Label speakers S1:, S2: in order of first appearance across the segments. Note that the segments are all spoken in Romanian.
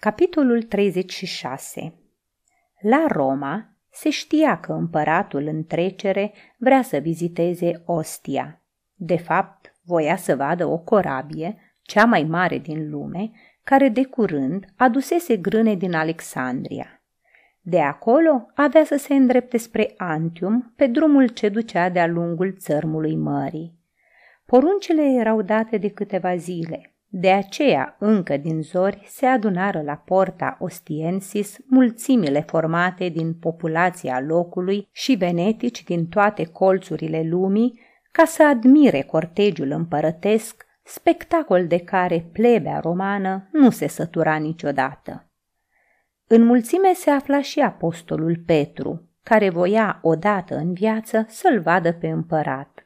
S1: Capitolul 36 La Roma se știa că împăratul în trecere vrea să viziteze Ostia. De fapt, voia să vadă o corabie, cea mai mare din lume, care de curând adusese grâne din Alexandria. De acolo avea să se îndrepte spre Antium pe drumul ce ducea de-a lungul țărmului mării. Poruncile erau date de câteva zile – de aceea, încă din zori, se adunară la porta Ostiensis mulțimile formate din populația locului și venetici din toate colțurile lumii ca să admire cortegiul împărătesc, spectacol de care plebea romană nu se sătura niciodată. În mulțime se afla și apostolul Petru, care voia odată în viață să-l vadă pe împărat.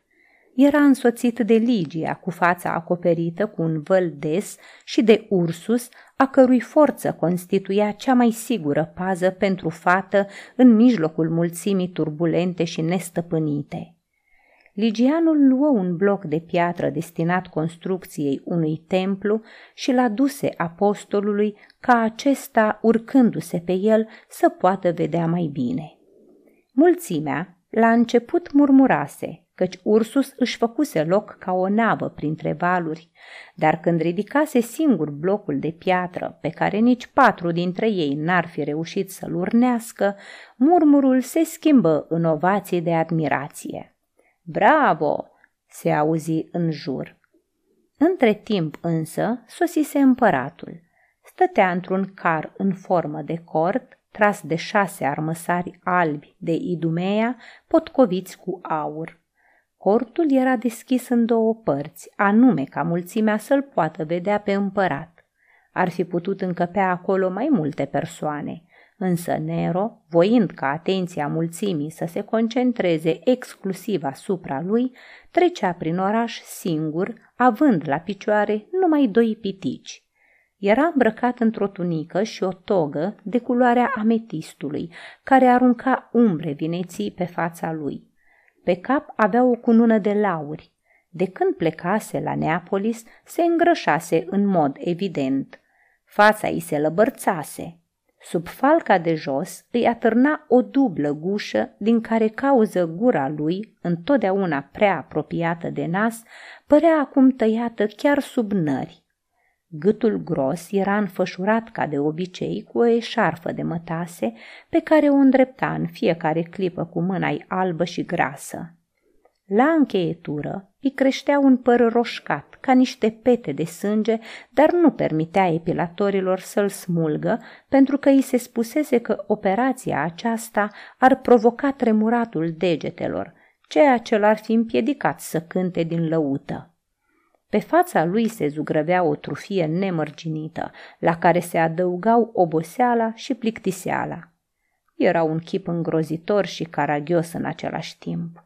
S1: Era însoțit de Ligia, cu fața acoperită cu un văl des, și de Ursus, a cărui forță constituia cea mai sigură pază pentru fată în mijlocul mulțimii turbulente și nestăpânite. Ligianul luă un bloc de piatră destinat construcției unui templu și l-a duse apostolului ca acesta, urcându-se pe el, să poată vedea mai bine. Mulțimea, la început murmurase, căci Ursus își făcuse loc ca o navă printre valuri, dar când ridicase singur blocul de piatră pe care nici patru dintre ei n-ar fi reușit să-l urnească, murmurul se schimbă în ovații de admirație. Bravo! se auzi în jur. Între timp însă sosise împăratul. Stătea într-un car în formă de cort, tras de șase armăsari albi de Idumea, potcoviți cu aur. Cortul era deschis în două părți, anume ca mulțimea să-l poată vedea pe împărat. Ar fi putut încăpea acolo mai multe persoane, însă Nero, voind ca atenția mulțimii să se concentreze exclusiv asupra lui, trecea prin oraș singur, având la picioare numai doi pitici. Era îmbrăcat într-o tunică și o togă de culoarea ametistului, care arunca umbre vineții pe fața lui. Pe cap avea o cunună de lauri. De când plecase la Neapolis, se îngrășase în mod evident. Fața îi se lăbărțase. Sub falca de jos îi atârna o dublă gușă din care cauză gura lui, întotdeauna prea apropiată de nas, părea acum tăiată chiar sub nări. Gâtul gros era înfășurat ca de obicei cu o eșarfă de mătase pe care o îndrepta în fiecare clipă cu mâna albă și grasă. La încheietură îi creștea un păr roșcat, ca niște pete de sânge, dar nu permitea epilatorilor să-l smulgă, pentru că îi se spusese că operația aceasta ar provoca tremuratul degetelor, ceea ce l-ar fi împiedicat să cânte din lăută. Pe fața lui se zugrăvea o trufie nemărginită, la care se adăugau oboseala și plictiseala. Era un chip îngrozitor și caragios în același timp.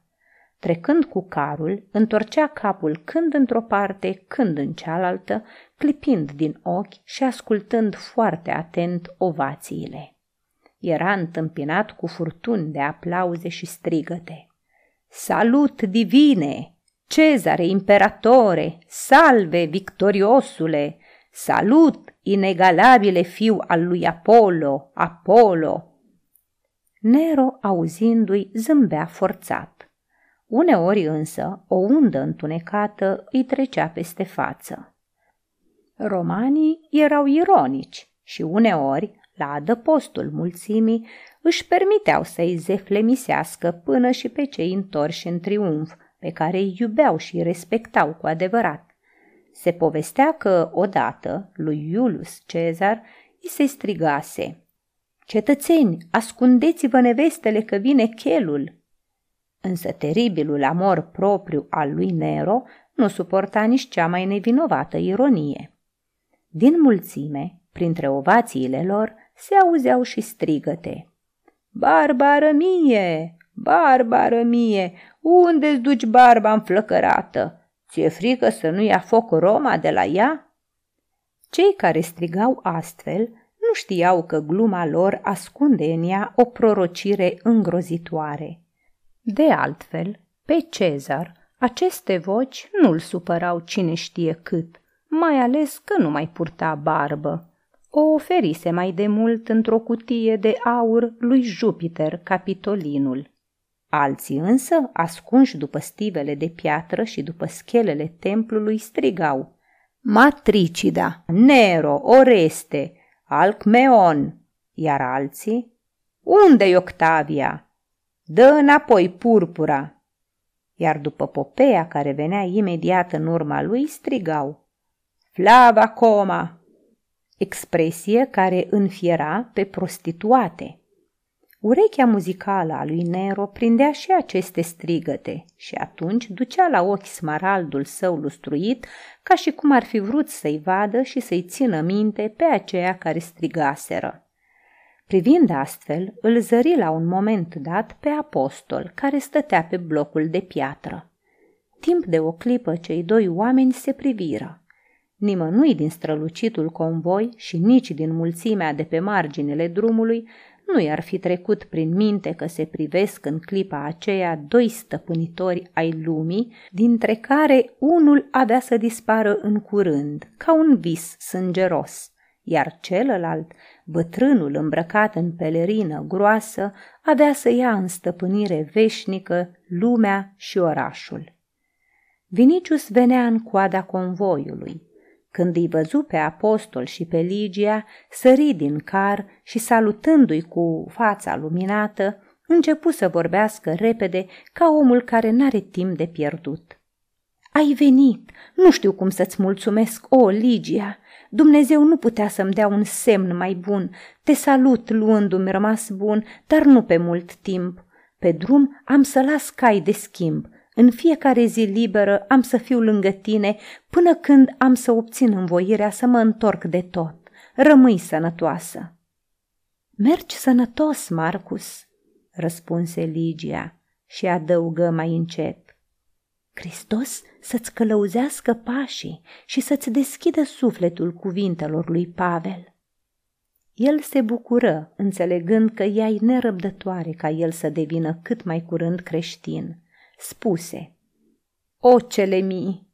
S1: Trecând cu carul, întorcea capul când într-o parte, când în cealaltă, clipind din ochi și ascultând foarte atent ovațiile. Era întâmpinat cu furtuni de aplauze și strigăte. Salut divine! Cezare, imperatore, salve, victoriosule, salut, inegalabile fiu al lui Apollo, Apollo. Nero, auzindu-i, zâmbea forțat. Uneori însă, o undă întunecată îi trecea peste față. Romanii erau ironici și uneori, la adăpostul mulțimii, își permiteau să-i zeflemisească până și pe cei întorși în triumf, pe care îi iubeau și îi respectau cu adevărat. Se povestea că odată lui Iulus Cezar îi se strigase Cetățeni, ascundeți-vă nevestele că vine chelul! Însă teribilul amor propriu al lui Nero nu suporta nici cea mai nevinovată ironie. Din mulțime, printre ovațiile lor, se auzeau și strigăte. Barbară mie! Barbară mie! Unde-ți duci barba înflăcărată? Ți-e frică să nu ia foc Roma de la ea? Cei care strigau astfel nu știau că gluma lor ascunde în ea o prorocire îngrozitoare. De altfel, pe Cezar, aceste voci nu-l supărau cine știe cât, mai ales că nu mai purta barbă. o oferise mai de mult într-o cutie de aur lui Jupiter, capitolinul. Alții însă, ascunși după stivele de piatră și după schelele templului, strigau Matricida, Nero, Oreste, Alcmeon, iar alții Unde-i Octavia? Dă înapoi purpura! Iar după Popea, care venea imediat în urma lui, strigau Flava coma! Expresie care înfiera pe prostituate – Urechea muzicală a lui Nero prindea și aceste strigăte și atunci ducea la ochi smaraldul său lustruit ca și cum ar fi vrut să-i vadă și să-i țină minte pe aceia care strigaseră. Privind astfel, îl zări la un moment dat pe apostol, care stătea pe blocul de piatră. Timp de o clipă cei doi oameni se priviră. Nimănui din strălucitul convoi și nici din mulțimea de pe marginile drumului nu i-ar fi trecut prin minte că se privesc în clipa aceea doi stăpânitori ai lumii, dintre care unul avea să dispară în curând, ca un vis sângeros, iar celălalt, bătrânul îmbrăcat în pelerină groasă, avea să ia în stăpânire veșnică lumea și orașul. Vinicius venea în coada convoiului, când îi văzu pe apostol și pe Ligia, sări din car și salutându-i cu fața luminată, începu să vorbească repede ca omul care n-are timp de pierdut. Ai venit! Nu știu cum să-ți mulțumesc, o, Ligia! Dumnezeu nu putea să-mi dea un semn mai bun. Te salut luându-mi rămas bun, dar nu pe mult timp. Pe drum am să las cai de schimb. În fiecare zi liberă am să fiu lângă tine până când am să obțin învoirea să mă întorc de tot. Rămâi sănătoasă. Mergi sănătos, Marcus, răspunse Ligia și adăugă mai încet. Hristos să-ți călăuzească pașii și să-ți deschidă sufletul cuvintelor lui Pavel. El se bucură, înțelegând că ea e nerăbdătoare ca el să devină cât mai curând creștin spuse O cele mii,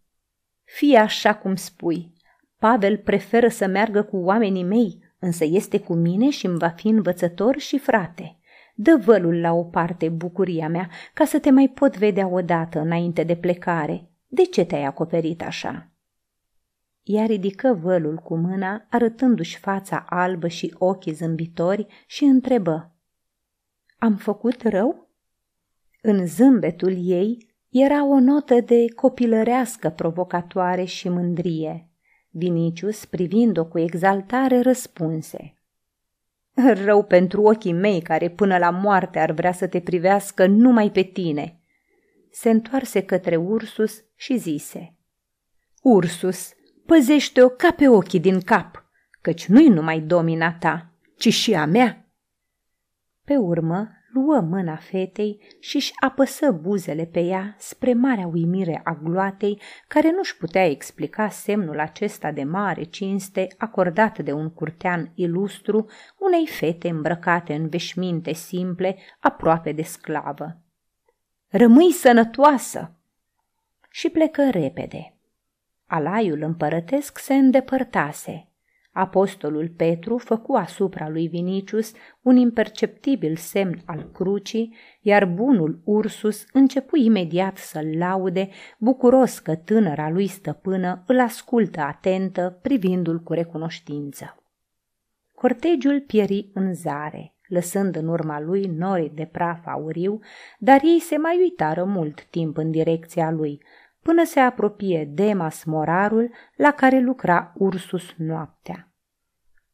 S1: fie așa cum spui, Pavel preferă să meargă cu oamenii mei, însă este cu mine și îmi va fi învățător și frate. Dă vălul la o parte, bucuria mea, ca să te mai pot vedea odată înainte de plecare. De ce te-ai acoperit așa?" Ea ridică vălul cu mâna, arătându-și fața albă și ochii zâmbitori și întrebă. Am făcut rău?" În zâmbetul ei era o notă de copilărească provocatoare și mândrie. Vinicius, privind-o cu exaltare, răspunse. Rău pentru ochii mei care până la moarte ar vrea să te privească numai pe tine. Se întoarse către Ursus și zise. Ursus, păzește-o ca pe ochii din cap, căci nu-i numai domina ta, ci și a mea. Pe urmă, luă mâna fetei și își apăsă buzele pe ea spre marea uimire a gloatei, care nu-și putea explica semnul acesta de mare cinste acordat de un curtean ilustru unei fete îmbrăcate în veșminte simple, aproape de sclavă. Rămâi sănătoasă! Și plecă repede. Alaiul împărătesc se îndepărtase – Apostolul Petru făcu asupra lui Vinicius un imperceptibil semn al crucii, iar bunul Ursus începu imediat să-l laude, bucuros că tânăra lui stăpână îl ascultă atentă, privindu-l cu recunoștință. Cortegiul pieri în zare, lăsând în urma lui nori de praf auriu, dar ei se mai uitară mult timp în direcția lui, până se apropie Demas morarul la care lucra Ursus noaptea.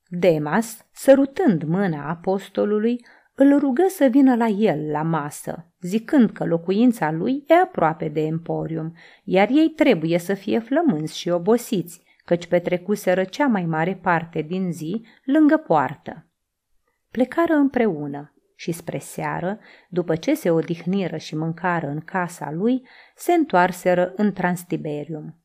S1: Demas, sărutând mâna apostolului, îl rugă să vină la el la masă, zicând că locuința lui e aproape de emporium, iar ei trebuie să fie flămânzi și obosiți, căci petrecuseră cea mai mare parte din zi lângă poartă. Plecară împreună și spre seară, după ce se odihniră și mâncară în casa lui, se întoarseră în Transtiberium.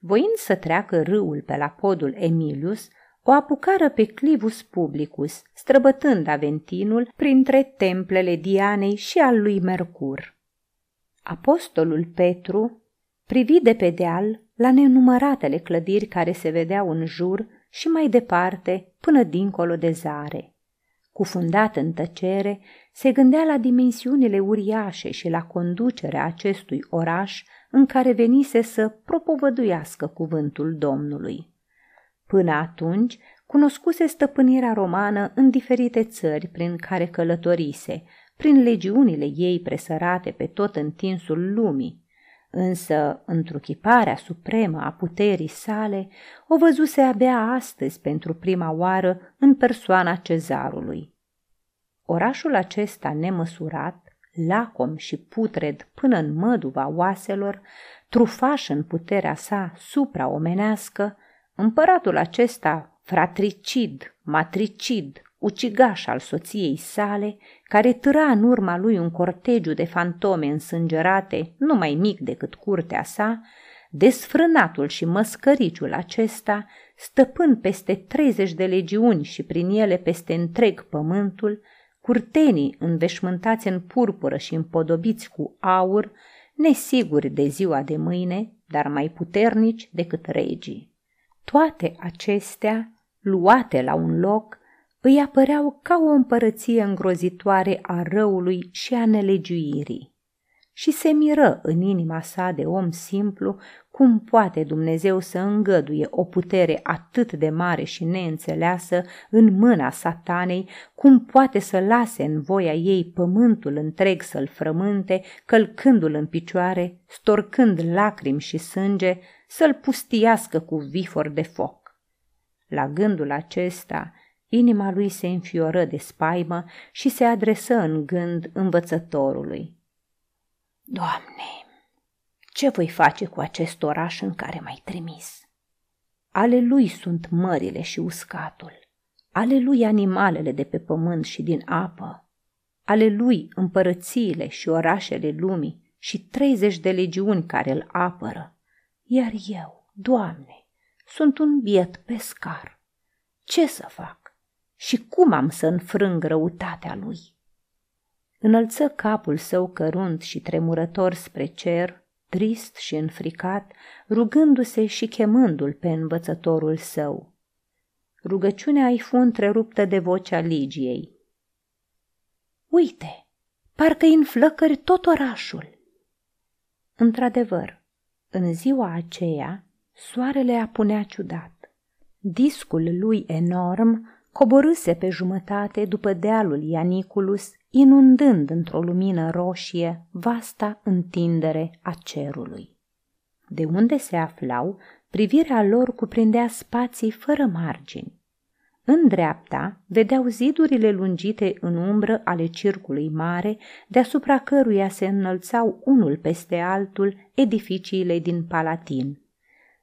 S1: Voind să treacă râul pe la podul Emilius, o apucară pe Clivus Publicus, străbătând Aventinul printre templele Dianei și al lui Mercur. Apostolul Petru privi de pe deal la nenumăratele clădiri care se vedeau în jur și mai departe până dincolo de zare. Cufundat în tăcere, se gândea la dimensiunile uriașe și la conducerea acestui oraș în care venise să propovăduiască cuvântul Domnului. Până atunci, cunoscuse stăpânirea romană în diferite țări prin care călătorise, prin legiunile ei presărate pe tot întinsul lumii, însă întruchiparea supremă a puterii sale o văzuse abia astăzi pentru prima oară în persoana cezarului. Orașul acesta nemăsurat, lacom și putred până în măduva oaselor, trufaș în puterea sa supraomenească, împăratul acesta fratricid, matricid, ucigaș al soției sale, care târa în urma lui un cortegiu de fantome însângerate, nu mai mic decât curtea sa, desfrânatul și măscăriciul acesta, stăpân peste 30 de legiuni și prin ele peste întreg pământul, curtenii înveșmântați în purpură și împodobiți cu aur, nesiguri de ziua de mâine, dar mai puternici decât regii. Toate acestea, luate la un loc, îi apăreau ca o împărăție îngrozitoare a răului și a nelegiuirii. Și se miră în inima sa de om simplu cum poate Dumnezeu să îngăduie o putere atât de mare și neînțeleasă în mâna satanei, cum poate să lase în voia ei pământul întreg să-l frământe, călcându-l în picioare, storcând lacrimi și sânge, să-l pustiască cu vifor de foc. La gândul acesta, Inima lui se înfioră de spaimă și se adresă în gând învățătorului. Doamne, ce voi face cu acest oraș în care m-ai trimis? Ale lui sunt mările și uscatul, ale lui animalele de pe pământ și din apă, ale lui împărățiile și orașele lumii și treizeci de legiuni care îl apără, iar eu, Doamne, sunt un biet pescar. Ce să fac? și cum am să înfrâng răutatea lui? Înălță capul său cărunt și tremurător spre cer, trist și înfricat, rugându-se și chemându-l pe învățătorul său. Rugăciunea îi fu întreruptă de vocea Ligiei. Uite, parcă-i în flăcări tot orașul. Într-adevăr, în ziua aceea, soarele apunea ciudat. Discul lui enorm coborâse pe jumătate după dealul Ianiculus, inundând într-o lumină roșie vasta întindere a cerului. De unde se aflau, privirea lor cuprindea spații fără margini. În dreapta vedeau zidurile lungite în umbră ale circului mare, deasupra căruia se înălțau unul peste altul edificiile din Palatin.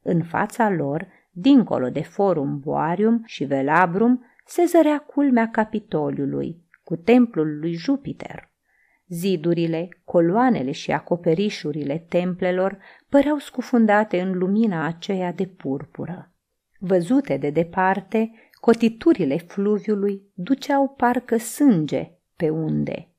S1: În fața lor, dincolo de Forum Boarium și Velabrum, se zărea culmea Capitoliului, cu templul lui Jupiter. Zidurile, coloanele și acoperișurile templelor păreau scufundate în lumina aceea de purpură. Văzute de departe, cotiturile fluviului duceau parcă sânge pe unde.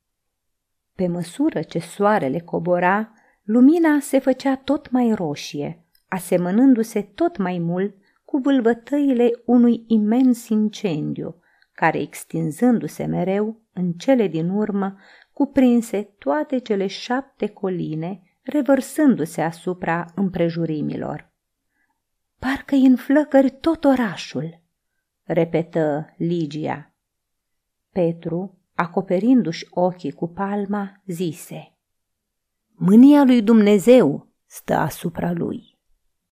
S1: Pe măsură ce soarele cobora, lumina se făcea tot mai roșie, asemănându-se tot mai mult cu vâlvătăile unui imens incendiu, care, extinzându-se mereu, în cele din urmă, cuprinse toate cele șapte coline, revărsându-se asupra împrejurimilor. Parcă-i în flăcări tot orașul, repetă Ligia. Petru, acoperindu-și ochii cu palma, zise Mânia lui Dumnezeu stă asupra lui.